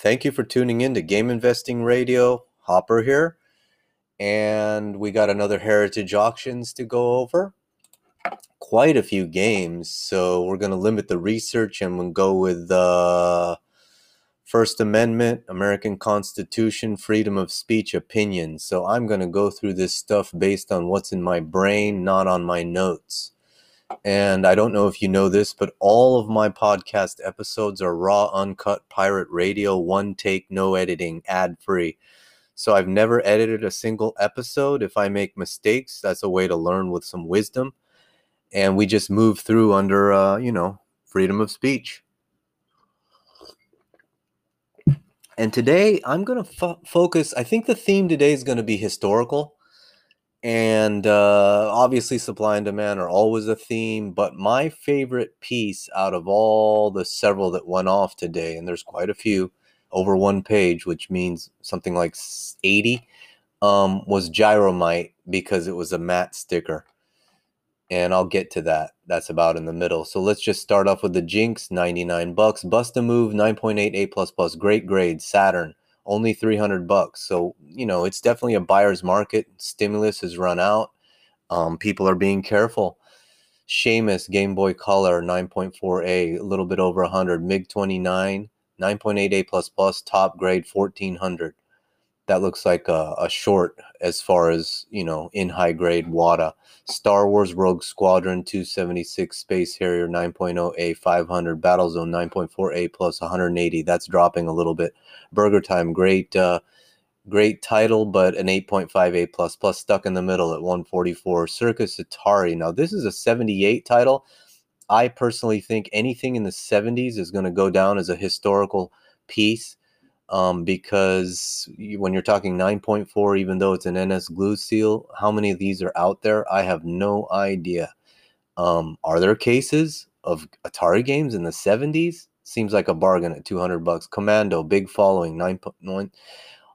Thank you for tuning in to Game Investing Radio. Hopper here. And we got another Heritage Auctions to go over. Quite a few games. So we're going to limit the research and we'll go with the First Amendment, American Constitution, freedom of speech, opinion. So I'm going to go through this stuff based on what's in my brain, not on my notes. And I don't know if you know this, but all of my podcast episodes are raw, uncut, pirate radio, one take, no editing, ad free. So I've never edited a single episode. If I make mistakes, that's a way to learn with some wisdom. And we just move through under, uh, you know, freedom of speech. And today I'm going to fo- focus, I think the theme today is going to be historical and uh, obviously supply and demand are always a theme but my favorite piece out of all the several that went off today and there's quite a few over one page which means something like 80 um, was gyromite because it was a matte sticker and i'll get to that. That's about in the middle. So let's just start off with the jinx 99 bucks. Bust a move 9.8 a plus plus great grade saturn only 300 bucks. So, you know, it's definitely a buyer's market. Stimulus has run out. Um, people are being careful. Shamus Game Boy Color 9.4A, a little bit over 100. MiG 29, 9.8A plus plus, top grade 1400 that looks like a, a, short as far as you know in high grade WATA. Star Wars Rogue Squadron 276 Space Harrier 9.0A 500 Battlezone 9.4A plus 180. That's dropping a little bit. Burger Time great uh, great title, but an 8.5A plus plus stuck in the middle at 144. Circus Atari. Now this is a 78 title. I personally think anything in the 70s is going to go down as a historical piece um, because you, when you're talking 9.4, even though it's an NS glue seal, how many of these are out there? I have no idea. Um, are there cases of Atari games in the 70s? Seems like a bargain at 200 bucks. Commando, big following, 9.9.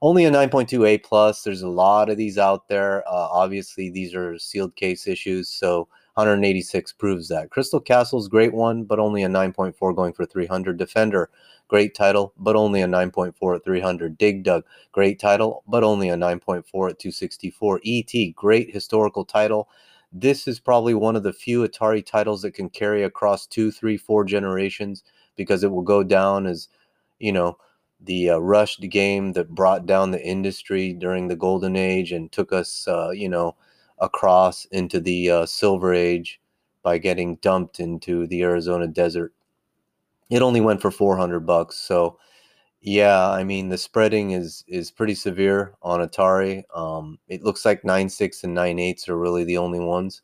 Only a 9.2 A plus. There's a lot of these out there. Uh, obviously, these are sealed case issues, so 186 proves that. Crystal Castles great one, but only a 9.4 going for 300. Defender, great title, but only a 9.4 at 300. Dig Dug, great title, but only a 9.4 at 264. ET, great historical title. This is probably one of the few Atari titles that can carry across two, three, four generations because it will go down as, you know, the uh, rushed game that brought down the industry during the golden age and took us, uh, you know, across into the uh, silver age by getting dumped into the Arizona desert. It only went for 400 bucks. So, yeah, I mean the spreading is is pretty severe on Atari. Um, it looks like 9.6 and 9.8s are really the only ones.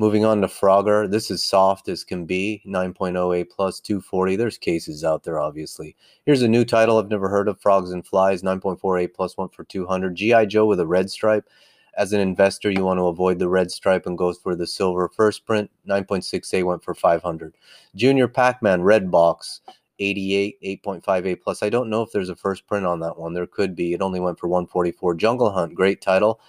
Moving on to Frogger, this is soft as can be, 9.08 plus 240. There's cases out there, obviously. Here's a new title I've never heard of, Frogs and Flies, 9.48 plus one for 200. G.I. Joe with a red stripe. As an investor, you want to avoid the red stripe and go for the silver. First print, 9.6A went for 500. Junior Pac-Man red box, 88 8.5A plus. I don't know if there's a first print on that one. There could be. It only went for 144. Jungle Hunt, great title,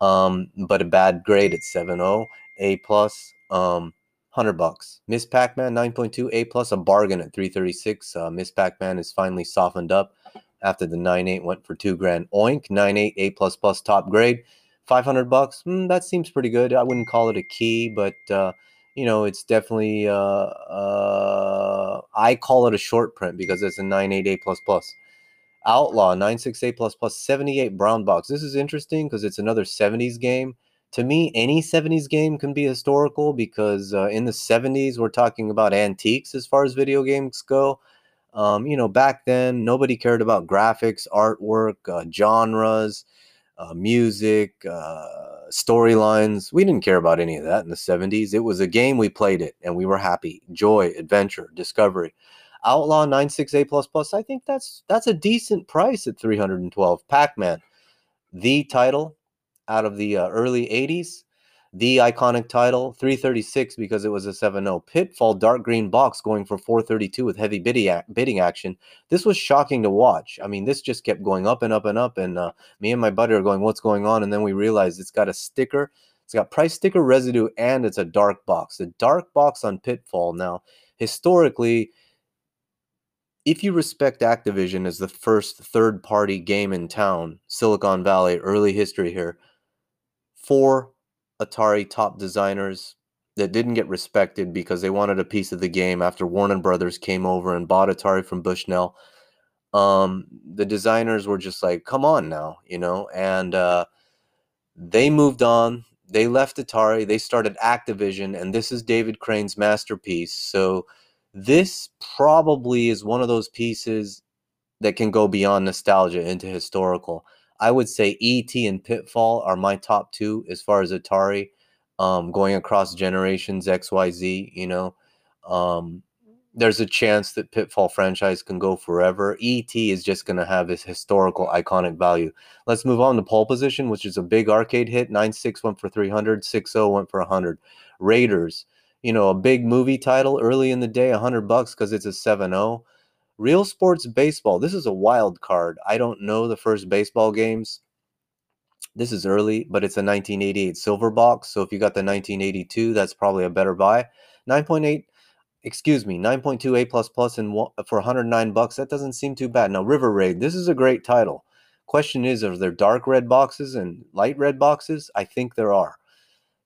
um, but a bad grade at 7.0. A plus, um, hundred bucks. Ms. Pac-Man 9.2 A plus, a bargain at 336. Uh, Ms. Pac-Man is finally softened up after the 9.8 went for two grand. Oink 9.8 A plus plus top grade. 500 bucks mm, that seems pretty good. I wouldn't call it a key but uh, you know it's definitely uh, uh, i call it a short print because it's a 98a plus plus. Outlaw 96a plus plus 78 brown box. This is interesting because it's another 70s game. To me any 70s game can be historical because uh, in the 70s we're talking about antiques as far as video games go. Um, you know back then nobody cared about graphics artwork uh, genres uh, music, uh, storylines. We didn't care about any of that in the 70s. It was a game, we played it, and we were happy. Joy, adventure, discovery. Outlaw 96A plus plus. I think that's that's a decent price at 312. Pac-Man, the title out of the uh, early 80s the iconic title 336 because it was a 7-0 pitfall dark green box going for 432 with heavy bidding, action. This was shocking to watch. I mean this just kept going up and up and up and uh, me and my buddy are going what's going on? And then we realized it's got a sticker it's got price sticker residue and it's a dark box the dark box on pitfall. Now historically if you respect Activision as the first third party game in town, Silicon Valley, early history here, four Atari top designers that didn't get respected because they wanted a piece of the game after Warner Brothers came over and bought Atari from Bushnell. Um, the designers were just like, come on now, you know, and uh, they moved on. They left Atari. They started Activision, and this is David Crane's masterpiece. So, this probably is one of those pieces that can go beyond nostalgia into historical. I would say ET and Pitfall are my top two as far as Atari, um, going across generations, XYZ, you know. Um, there's a chance that Pitfall franchise can go forever. ET is just going to have this historical, iconic value. Let's move on to pole position, which is a big arcade hit. 9 6 went for 300, 6 went for 100. Raiders, you know, a big movie title early in the day, 100 bucks because it's a 7 0. Real Sports Baseball, this is a wild card. I don't know the first baseball games. This is early, but it's a 1988 silver box. So if you got the 1982, that's probably a better buy. 9.8 excuse me, 9.2 A plus plus and for 109 bucks. That doesn't seem too bad. Now, River Raid, this is a great title. Question is, are there dark red boxes and light red boxes? I think there are.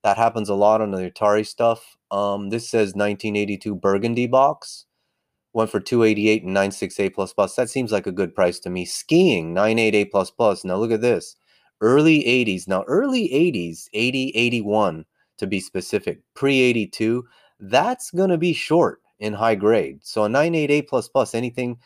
That happens a lot on the Atari stuff. Um, this says 1982 Burgundy box. Went for 288 and 96 A plus plus. That seems like a good price to me. Skiing 98 A plus plus. Now look at this. Early 80s. Now early 80s, 80, 81 to be specific. Pre 82 that's going to be short in high grade. So a 988 plus plus anything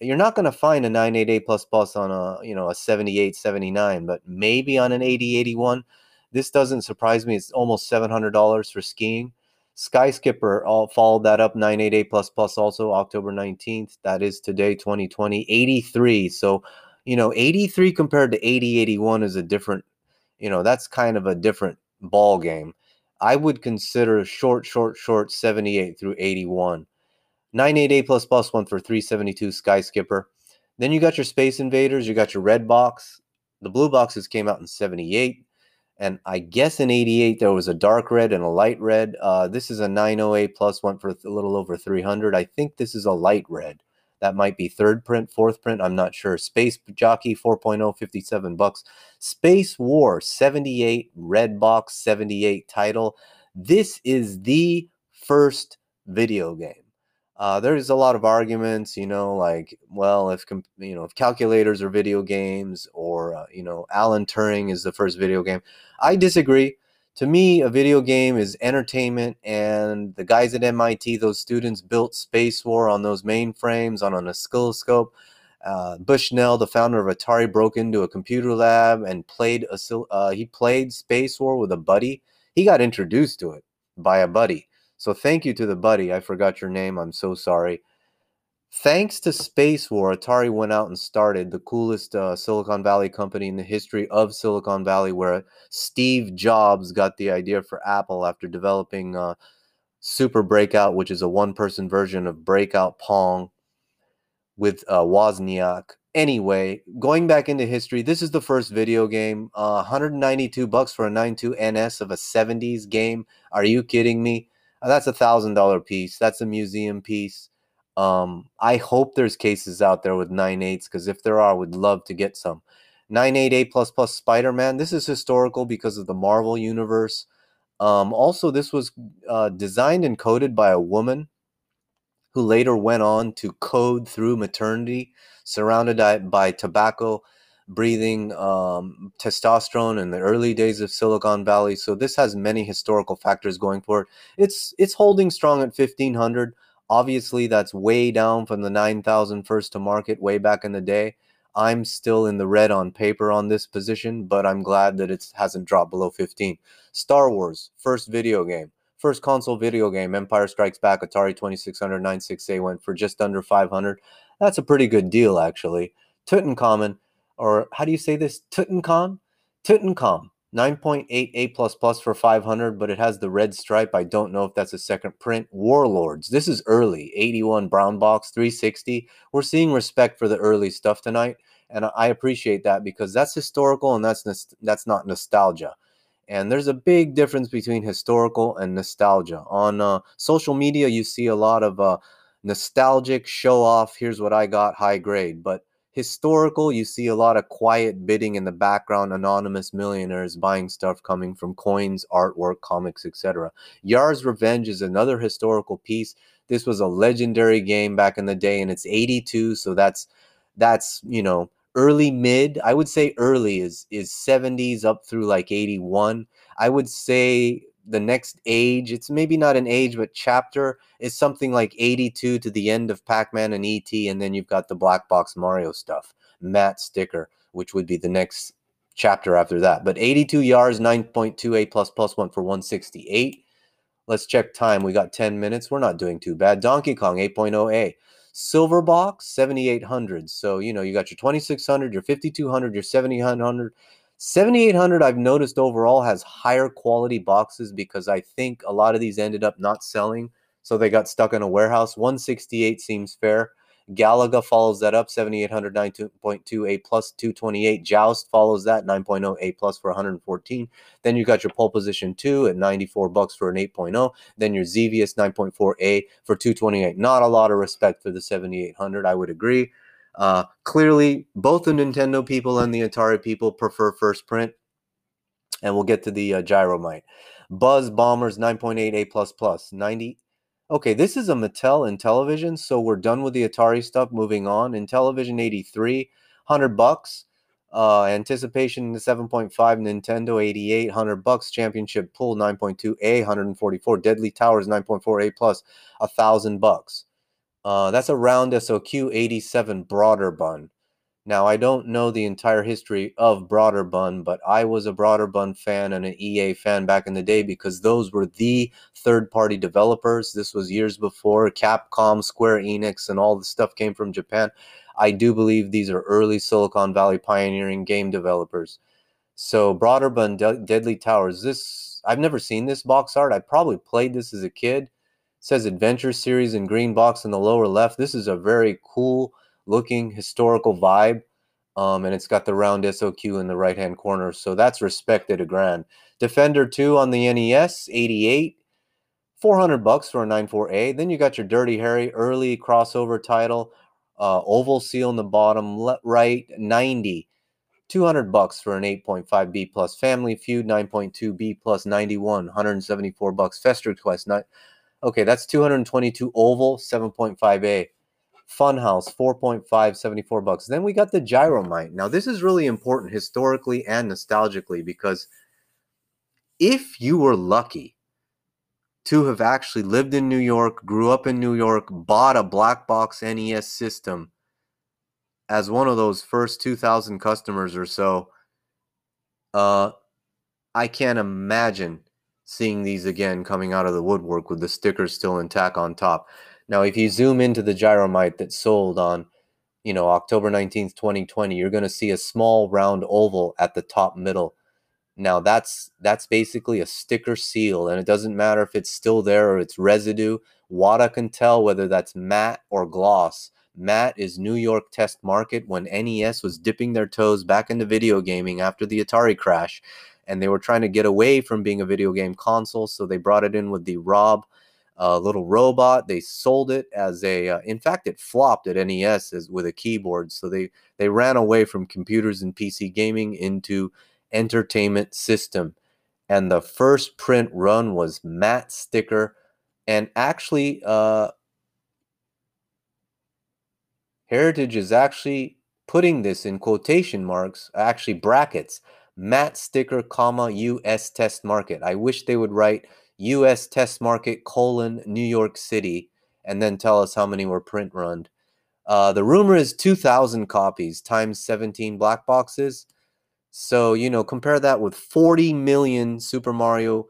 you're not going to find a 988 plus plus on a, you know, a 78 79, but maybe on an 80 81. This doesn't surprise me. It's almost $700 for skiing. Sky Skipper all followed that up 988 plus plus also October 19th. That is today 2020 83. So, you know, 83 compared to 80 81 is a different, you know, that's kind of a different ball game. I would consider short, short, short 78 through 81. 988 plus plus one for 372 Sky Skipper. Then you got your Space Invaders, you got your red box. The blue boxes came out in 78. And I guess in 88 there was a dark red and a light red. Uh, this is a 908 plus one for a little over 300. I think this is a light red. That might be third print, fourth print. I'm not sure. Space Jockey 4.0, 57 bucks. Space War 78, red box 78 title. This is the first video game. Uh, there's a lot of arguments, you know, like, well, if you know, if calculators are video games, or uh, you know, Alan Turing is the first video game. I disagree to me, a video game is entertainment, and the guys at MIT, those students, built Space War on those mainframes on an oscilloscope. Uh, Bushnell, the founder of Atari, broke into a computer lab and played a, uh, he played Space War with a buddy. He got introduced to it by a buddy. So thank you to the buddy. I forgot your name. I'm so sorry. Thanks to Space War, Atari went out and started the coolest uh, Silicon Valley company in the history of Silicon Valley, where Steve Jobs got the idea for Apple after developing uh, Super Breakout, which is a one person version of Breakout Pong with uh, Wozniak. Anyway, going back into history, this is the first video game. Uh, 192 bucks for a 92 NS of a 70s game. Are you kidding me? Uh, that's a thousand dollar piece. That's a museum piece. Um, I hope there's cases out there with 9.8s because if there are, I would love to get some. 988 plus plus Spider Man. This is historical because of the Marvel universe. Um, also, this was uh, designed and coded by a woman who later went on to code through maternity, surrounded by tobacco breathing um, testosterone in the early days of Silicon Valley. So this has many historical factors going for it. It's it's holding strong at 1500. Obviously, that's way down from the 9,000 first to market way back in the day. I'm still in the red on paper on this position, but I'm glad that it hasn't dropped below 15. Star Wars, first video game. First console video game, Empire Strikes Back, Atari 2600 96A went for just under 500. That's a pretty good deal, actually. Tutankhamun, or how do you say this? Tutankhamun? Tutankhamun 9.8 A plus plus for 500, but it has the red stripe. I don't know if that's a second print. Warlords. This is early. 81 brown box, 360. We're seeing respect for the early stuff tonight, and I appreciate that because that's historical and that's that's not nostalgia. And there's a big difference between historical and nostalgia. On uh, social media, you see a lot of uh, nostalgic show off here's what i got high grade but historical you see a lot of quiet bidding in the background anonymous millionaires buying stuff coming from coins artwork comics etc yar's revenge is another historical piece. This was a legendary game back in the day and it's 82 so that's that's you know early mid i would say early is is 70s up through like 81 i would say the next age it's maybe not an age but chapter is something like 82 to the end of pac-man and et and then you've got the black box mario stuff matte sticker which would be the next chapter after that. But 82 yards 9.2 A plus plus one for 168 let's check time we got 10 minutes we're not doing too bad. Donkey kong 8.0a silver box 7800 so you know you got your 2600 your 5200 your 7800 7800 I've noticed overall has higher quality boxes because I think a lot of these ended up not selling so they got stuck in a warehouse. 168 seems fair. Galaga follows that up 7800 9.2 A plus 228 Joust follows that 9.0 A plus for 114 then you got your pole position 2 at 94 bucks for an 8.0 then your Xevious 9.4 A for 228 not a lot of respect for the 7800 I would agree uh, clearly, both the Nintendo people and the Atari people prefer first print, and we'll get to the uh, Gyromite. Buzz Bombers 9.8 A plus plus 90. Okay, this is a Mattel Intellivision, so we're done with the Atari stuff. Moving on, Intellivision 83, 100 bucks. Uh, anticipation the 7.5 Nintendo 88 100 bucks championship pool 9.2 A 144 Deadly Towers 9.4 A plus a thousand bucks. Uh, that's a round SOQ 87 Broderbund. Now, I don't know the entire history of Broderbund, but I was a Broderbund fan and an EA fan back in the day because those were the third party developers. This was years before Capcom, Square Enix, and all the stuff came from Japan. I do believe these are early Silicon Valley pioneering game developers. So, Broderbund De- Deadly Towers, this I've never seen this box art. I probably played this as a kid says Adventure Series in green box in the lower left. This is a very cool looking historical vibe. Um, and it's got the round SOQ in the right hand corner. So that's respected a grand. Defender 2 on the NES, 88. 400 bucks for a 94A. Then you got your Dirty Harry early crossover title, uh, oval seal in the bottom le- right, 90. 200 bucks for an 8.5 B plus Family Feud 9.2 B plus 91, 174 bucks Fester Quest Okay, that's 222 oval, 7.5A. Funhouse, 4.5, 74 bucks. Then we got the Gyromite. Now, this is really important historically and nostalgically because if you were lucky to have actually lived in New York, grew up in New York, bought a black box NES system as one of those first 2,000 customers or so, uh, I can't imagine seeing these again coming out of the woodwork with the stickers still intact on top. Now, if you zoom into the Gyromite that sold on, you know, October 19th, 2020, you're going to see a small round oval at the top middle. Now, that's that's basically a sticker seal and it doesn't matter if it's still there or it's residue. WATA can tell whether that's matte or gloss. Matte is New York test market when NES was dipping their toes back into video gaming after the Atari crash and they were trying to get away from being a video game console. So they brought it in with the Rob uh, little robot. They sold it as a. Uh, in fact, it flopped at NES as, with a keyboard. So they they ran away from computers and PC gaming into entertainment system. And the first print run was matte sticker, and actually, uh, Heritage is actually putting this in quotation marks, actually brackets matte sticker, comma, U.S. test market. I wish they would write U.S. test market colon New York City and then tell us how many were print run. Uh, the rumor is 2,000 copies times 17 black boxes. So, you know, compare that with 40 million Super Mario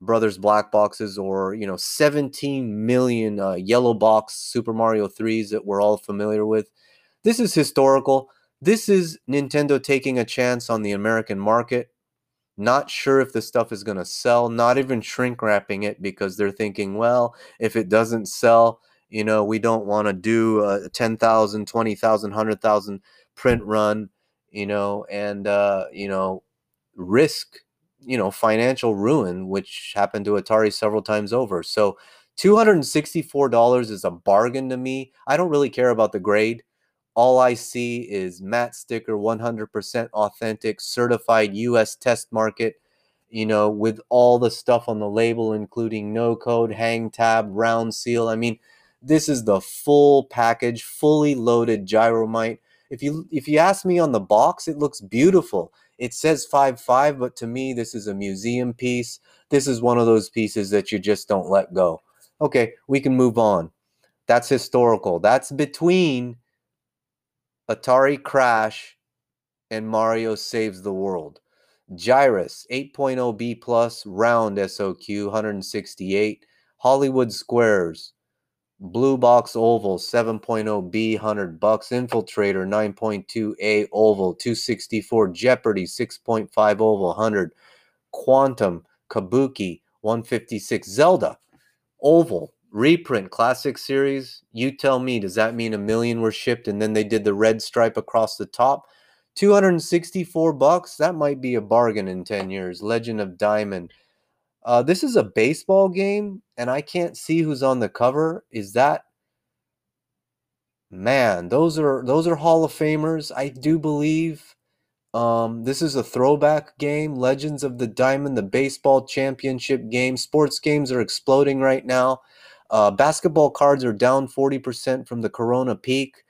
Brothers black boxes or, you know, 17 million uh, yellow box Super Mario 3s that we're all familiar with. This is historical. This is Nintendo taking a chance on the American market. Not sure if the stuff is going to sell, not even shrink wrapping it because they're thinking, well, if it doesn't sell, you know, we don't want to do a 10,000, 20,000, 100,000 print run, you know, and, uh, you know, risk, you know, financial ruin, which happened to Atari several times over. So $264 is a bargain to me. I don't really care about the grade. All I see is matte sticker, 100% authentic, certified US test market, you know, with all the stuff on the label, including no code, hang tab, round seal. I mean, this is the full package, fully loaded gyromite. If you if you ask me on the box, it looks beautiful. It says five five, but to me, this is a museum piece. This is one of those pieces that you just don't let go. Okay, we can move on. That's historical. That's between Atari Crash and Mario Saves the World. Gyruss 8.0 B plus round SOQ 168. Hollywood Squares Blue Box Oval 7.0 B 100 bucks. Infiltrator 9.2 A Oval 264. Jeopardy 6.5 Oval 100. Quantum Kabuki 156. Zelda Oval reprint classic series. You tell me, does that mean a million were shipped and then they did the red stripe across the top? 264 bucks. That might be a bargain in 10 years. Legend of Diamond uh, this is a baseball game, and I can't see who's on the cover. Is that man? Those are those are Hall of Famers. I do believe. Um, this is a throwback game. Legends of the Diamond, the baseball championship game. Sports games are exploding right now. Uh, basketball cards are down 40% from the Corona peak.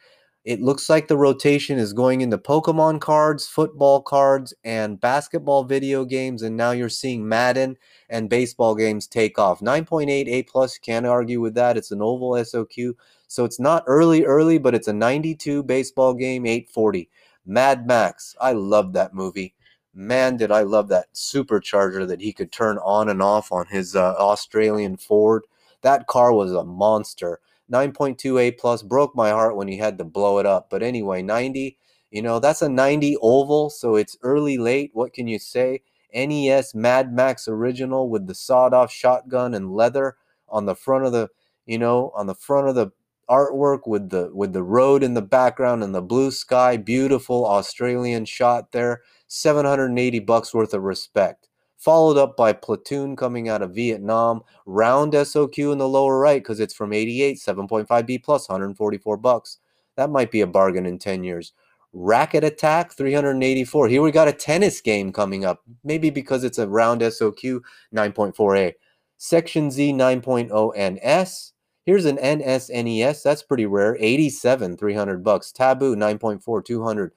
It looks like the rotation is going into Pokemon cards, football cards, and basketball video games. And now you're seeing Madden and baseball games take off. 9.8 A plus, can't argue with that. It's an oval SOQ. So it's not early, early, but it's a 92 baseball game, 840. Mad Max. I love that movie. Man, did I love that supercharger that he could turn on and off on his uh, Australian Ford. That car was a monster. 9.2A plus broke my heart when he had to blow it up. But anyway, 90, you know, that's a 90 oval, so it's early late. What can you say? NES Mad Max original with the sawed off shotgun and leather on the front of the, you know, on the front of the artwork with the with the road in the background and the blue sky, beautiful Australian shot there. 780 bucks worth of respect followed up by Platoon coming out of Vietnam, round SOQ in the lower right because it's from 88, 7.5 B plus, 144 bucks. That might be a bargain in 10 years. Racket Attack, 384. Here we got a tennis game coming up, maybe because it's a round SOQ 9.4A. Section Z 9.0 NS. Here's an NSNES. That's pretty rare. 87, 300 bucks. Taboo 9.4, 200.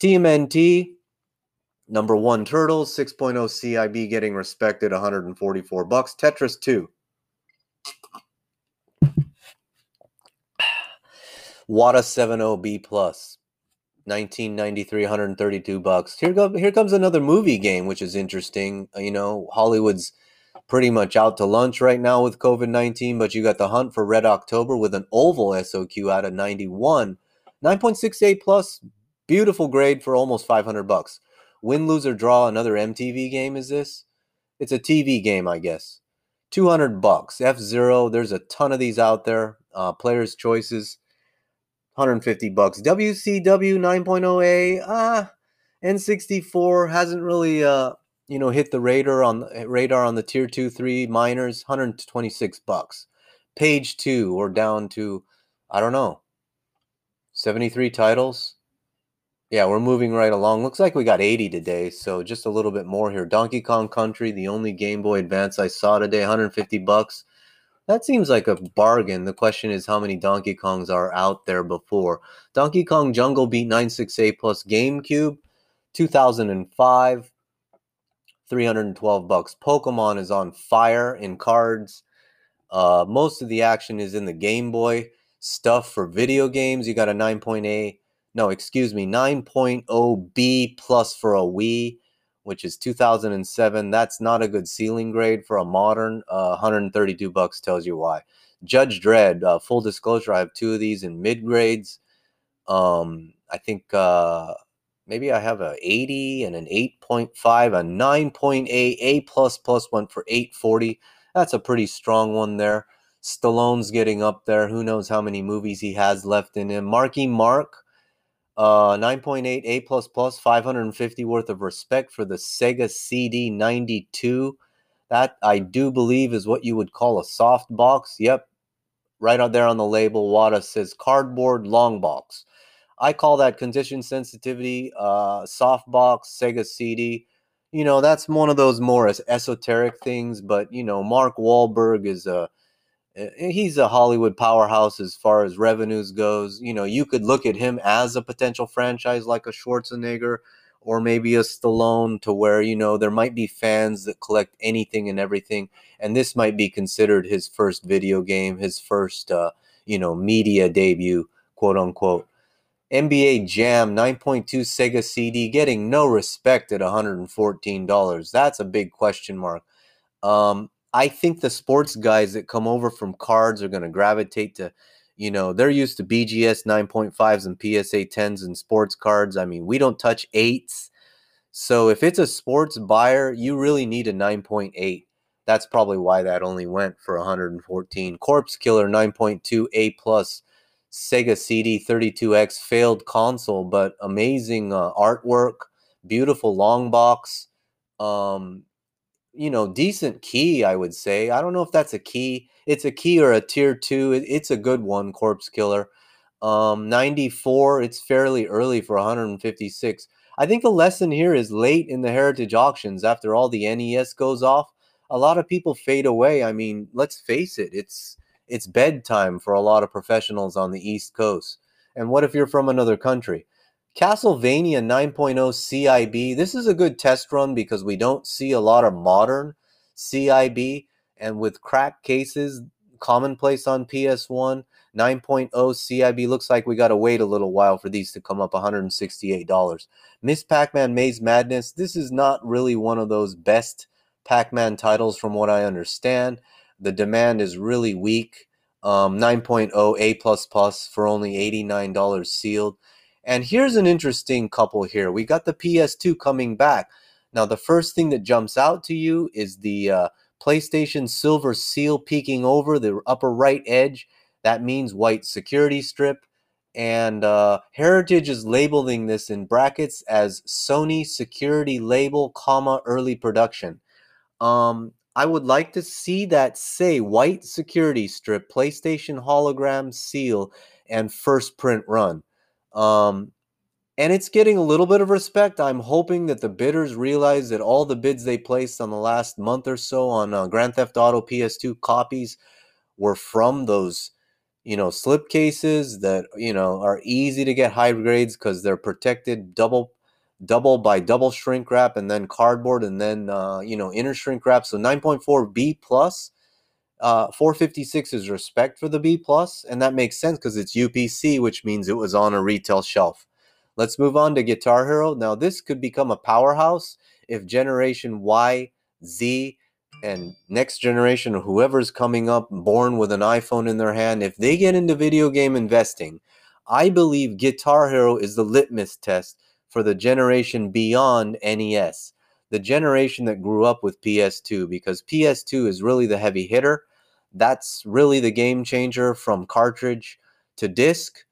TMNT Number one, Turtles, 6.0 CIB getting respected, 144 bucks. Tetris 2. Wata 70B plus, 1993, 132 bucks. Here, here comes another movie game, which is interesting. Uh, you know, Hollywood's pretty much out to lunch right now with COVID 19, but you got the hunt for Red October with an oval SOQ out of 91. 9.68 plus, beautiful grade for almost 500 bucks. Win, lose, or draw. Another MTV game is this? It's a TV game, I guess. 200 bucks. F Zero. There's a ton of these out there. Uh, players' choices. 150 bucks. WCW 9.0A. Ah, N64 hasn't really uh you know hit the radar on radar on the tier two three minors. 126 bucks. Page two. We're down to I don't know. 73 titles. Yeah, we're moving right along. Looks like we got 80 today, so just a little bit more here. Donkey Kong Country, the only Game Boy Advance I saw today, 150 bucks. That seems like a bargain. The question is how many Donkey Kongs are out there before. Donkey Kong Jungle Beat 96A plus GameCube, 2005, 312 bucks. Pokemon is on fire in cards. Uh, most of the action is in the Game Boy stuff for video games. You got a 9.8 no, excuse me, 9.0B plus for a Wii, which is 2007. That's not a good ceiling grade for a modern. Uh, 132 bucks tells you why. Judge Dredd, uh, full disclosure, I have two of these in mid grades. Um, I think uh, maybe I have a 80 and an 8.5, a 9.8, A plus plus one for 840. That's a pretty strong one there. Stallone's getting up there. Who knows how many movies he has left in him. Marky Mark, uh, 9.8 A plus plus, 550 worth of respect for the Sega CD 92. That I do believe is what you would call a soft box. Yep, right out there on the label, WATA says cardboard long box. I call that condition sensitivity, uh, soft box, Sega CD. You know, that's one of those more esoteric things, but you know, Mark Wahlberg is a he's a Hollywood powerhouse as far as revenues goes. You know, you could look at him as a potential franchise like a Schwarzenegger or maybe a Stallone to where, you know, there might be fans that collect anything and everything. And this might be considered his first video game, his first, uh, you know, media debut, quote unquote. NBA Jam 9.2 Sega CD getting no respect at $114. That's a big question mark. Um, I think the sports guys that come over from cards are going to gravitate to, you know, they're used to BGS 9.5s and PSA 10s and sports cards. I mean, we don't touch eights. So if it's a sports buyer, you really need a 9.8. That's probably why that only went for 114. Corpse Killer 9.2 A plus Sega CD 32X failed console, but amazing uh, artwork, beautiful long box. Um, you know, decent key, I would say. I don't know if that's a key. It's a key or a tier two. It, it's a good one, Corpse Killer. Um, 94, it's fairly early for 156. I think the lesson here is late in the heritage auctions, after all the NES goes off, a lot of people fade away. I mean, let's face it, it's it's bedtime for a lot of professionals on the East Coast. And what if you're from another country? Castlevania 9.0 CIB. This is a good test run because we don't see a lot of modern CIB. And with crack cases commonplace on PS1, 9.0 CIB looks like we got to wait a little while for these to come up $168. Ms. Pac Man Maze Madness. This is not really one of those best Pac Man titles from what I understand. The demand is really weak. Um, 9.0 A for only $89 sealed. And here's an interesting couple here. We got the PS2 coming back. Now, the first thing that jumps out to you is the uh, PlayStation Silver seal peeking over the upper right edge. That means white security strip. And uh, Heritage is labeling this in brackets as Sony Security Label, comma early production. Um, I would like to see that say white security strip, PlayStation hologram seal, and first print run. Um, and it's getting a little bit of respect. I'm hoping that the bidders realize that all the bids they placed on the last month or so on uh, Grand Theft Auto PS2 copies were from those, you know, slip cases that you know are easy to get high grades because they're protected double, double by double shrink wrap and then cardboard and then uh, you know inner shrink wrap. So 9.4 B plus uh, 456 is respect for the B plus, and that makes sense because it's UPC, which means it was on a retail shelf. Let's move on to Guitar Hero. Now, this could become a powerhouse if Generation Y, Z, and next generation, or whoever's coming up, born with an iPhone in their hand, if they get into video game investing, I believe Guitar Hero is the litmus test for the generation beyond NES, the generation that grew up with PS2, because PS2 is really the heavy hitter that's really the game changer from cartridge to disc.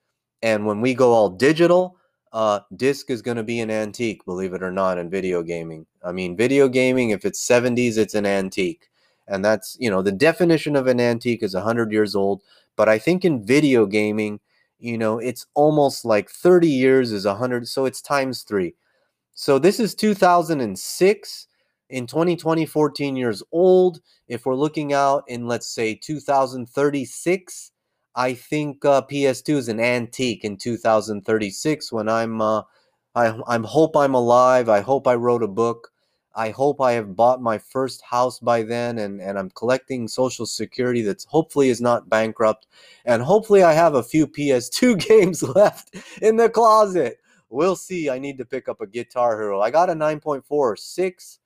And when we go all digital, uh, disc is going to be an antique, believe it or not, in video gaming. I mean, video gaming, if it's 70s, it's an antique. And that's, you know, the definition of an antique is 100 years old. But I think in video gaming, you know, it's almost like 30 years is 100. So it's times three. So this is 2006 in 2020, 14 years old. If we're looking out in, let's say, 2036, I think uh, PS2 is an antique in 2036 when I'm, uh, I, I hope I'm alive. I hope I wrote a book. I hope I have bought my first house by then and, and I'm collecting social security that's hopefully is not bankrupt. And hopefully I have a few PS2 games left in the closet. We'll see. I need to pick up a Guitar Hero. I got a 9.4 or 6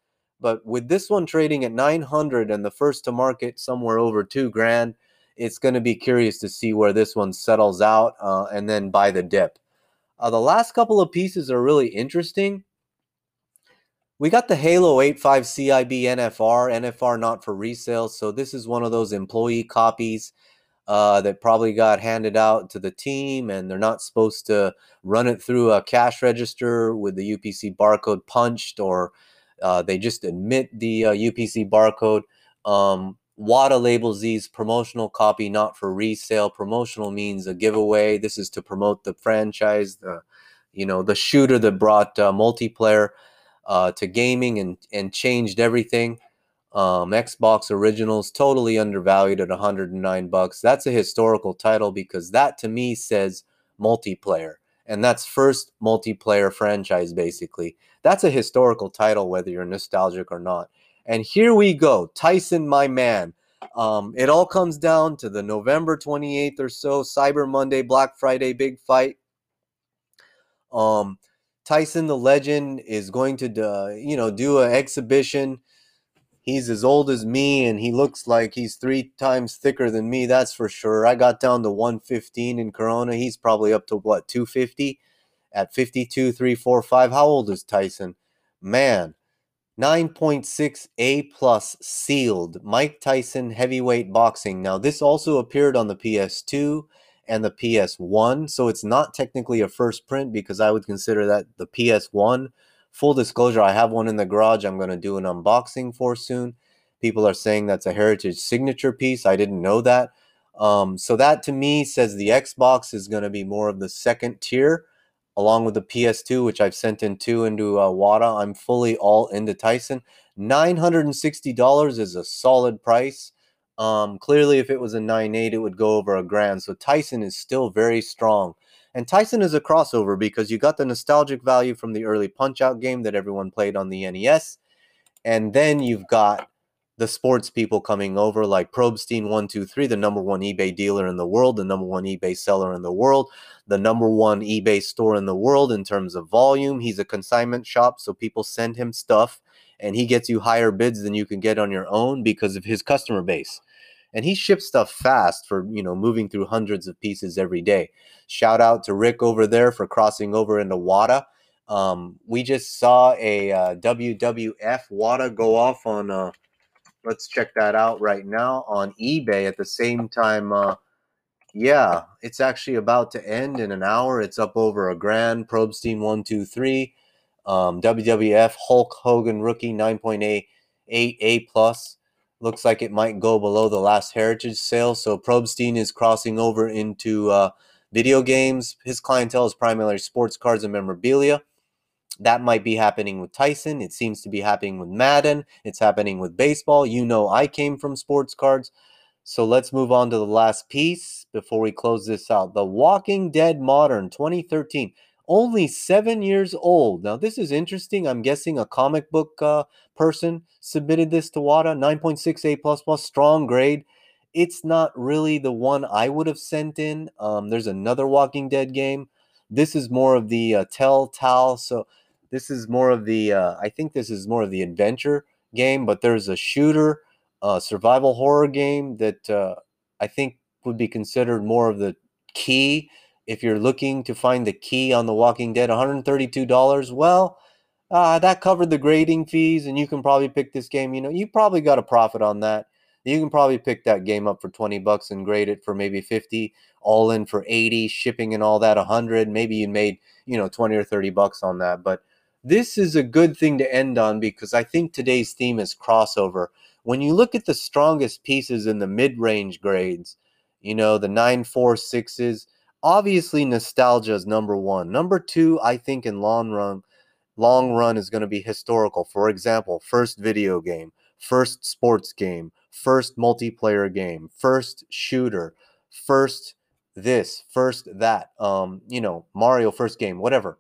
but with this one trading at 900 and the first to market somewhere over two grand, it's going to be curious to see where this one settles out uh, and then buy the dip. Uh, the last couple of pieces are really interesting. We got the Halo 85 CIB NFR, NFR not for resale. So this is one of those employee copies uh, that probably got handed out to the team, and they're not supposed to run it through a cash register with the UPC barcode punched or Uh, they just admit the uh, UPC barcode. Um, WATA labels these promotional copy, not for resale. Promotional means a giveaway. This is to promote the franchise, the you know the shooter that brought uh, multiplayer uh, to gaming and and changed everything. Um, Xbox Originals totally undervalued at 109 bucks. That's a historical title because that to me says multiplayer, and that's first multiplayer franchise basically. That's a historical title whether you're nostalgic or not. And here we go, Tyson, my man. Um, it all comes down to the November 28th or so, Cyber Monday, Black Friday, big fight. Um, Tyson the Legend is going to, uh, you know, do an exhibition he's as old as me and he looks like he's three times thicker than me that's for sure. I got down to 115 in corona he's probably up to what 250 at 52 3 4 5 how old is tyson? Man 9.6 a plus sealed mike tyson heavyweight boxing. Now this also appeared on the ps2 and the ps1 so it's not technically a first print because i would consider that the ps1 Full disclosure, I have one in the garage I'm going to do an unboxing for soon. People are saying that's a heritage signature piece. I didn't know that. Um, so that to me says the Xbox is going to be more of the second tier, along with the PS2, which I've sent in two into uh, WATA. I'm fully all into Tyson. $960 is a solid price. Um, clearly, if it was a 9.8, it would go over a grand. So Tyson is still very strong. And Tyson is a crossover because you got the nostalgic value from the early Punch Out game that everyone played on the NES. And then you've got the sports people coming over like Probstein123, the number one eBay dealer in the world, the number one eBay seller in the world, the number one eBay store in the world in terms of volume. He's a consignment shop, so people send him stuff and he gets you higher bids than you can get on your own because of his customer base and he ships stuff fast for you know moving through hundreds of pieces every day. Shout out to rick over there for crossing over into wata um, we just saw a uh, wwf wata go off on uh, let's check that out right now on ebay at the same time uh, yeah it's actually about to end in an hour. It's up over a grand. Probstein 123 um, wwf hulk hogan rookie 9.8 a plus looks like it might go below the last heritage sale. So Probstein is crossing over into uh, video games. His clientele is primarily sports cards and memorabilia. That might be happening with Tyson. It seems to be happening with Madden. It's happening with baseball. You know, I came from sports cards. So let's move on to the last piece before we close this out. The Walking Dead Modern 2013 only seven years old. Now, this is interesting. I'm guessing a comic book uh, person submitted this to WATA. 9.6 A plus plus, strong grade. It's not really the one I would have sent in. Um, there's another Walking Dead game. This is more of the uh, Telltale. So this is more of the. Uh, I think this is more of the adventure game. But there's a shooter, uh, survival horror game that uh, I think would be considered more of the key if you're looking to find the key on The Walking Dead, $132, well, uh, that covered the grading fees, and you can probably pick this game. You know, you probably got a profit on that. You can probably pick that game up for 20 bucks and grade it for maybe 50, all in for 80, shipping and all that 100. Maybe you made, you know, 20 or 30 bucks on that. But this is a good thing to end on because I think today's theme is crossover. When you look at the strongest pieces in the mid range grades, you know, the 946s, obviously nostalgia is number one. Number two, I think in long run, long run is going to be historical. For example, first video game, first sports game, first multiplayer game, first shooter, first this, first that. Um, you know, Mario first game, whatever.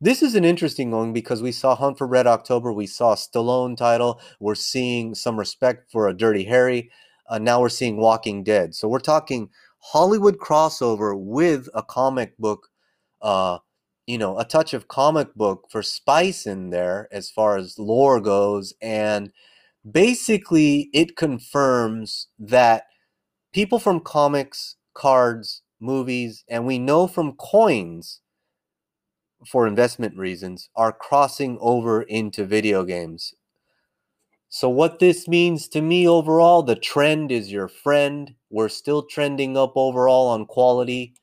This is an interesting one because we saw Hunt for Red October, we saw Stallone title, we're seeing some respect for a Dirty Harry. Uh, now we're seeing Walking Dead. So we're talking Hollywood crossover with a comic book, uh, you know, a touch of comic book for spice in there as far as lore goes. And basically, it confirms that people from comics, cards, movies, and we know from coins for investment reasons are crossing over into video games. So, what this means to me overall, the trend is your friend. We're still trending up overall on quality.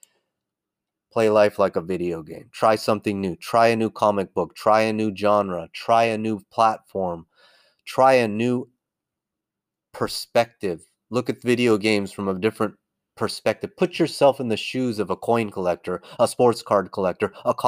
Play life like a video game. Try something new. Try a new comic book. Try a new genre. Try a new platform. Try a new perspective. Look at video games from a different perspective. Put yourself in the shoes of a coin collector, a sports card collector, a comic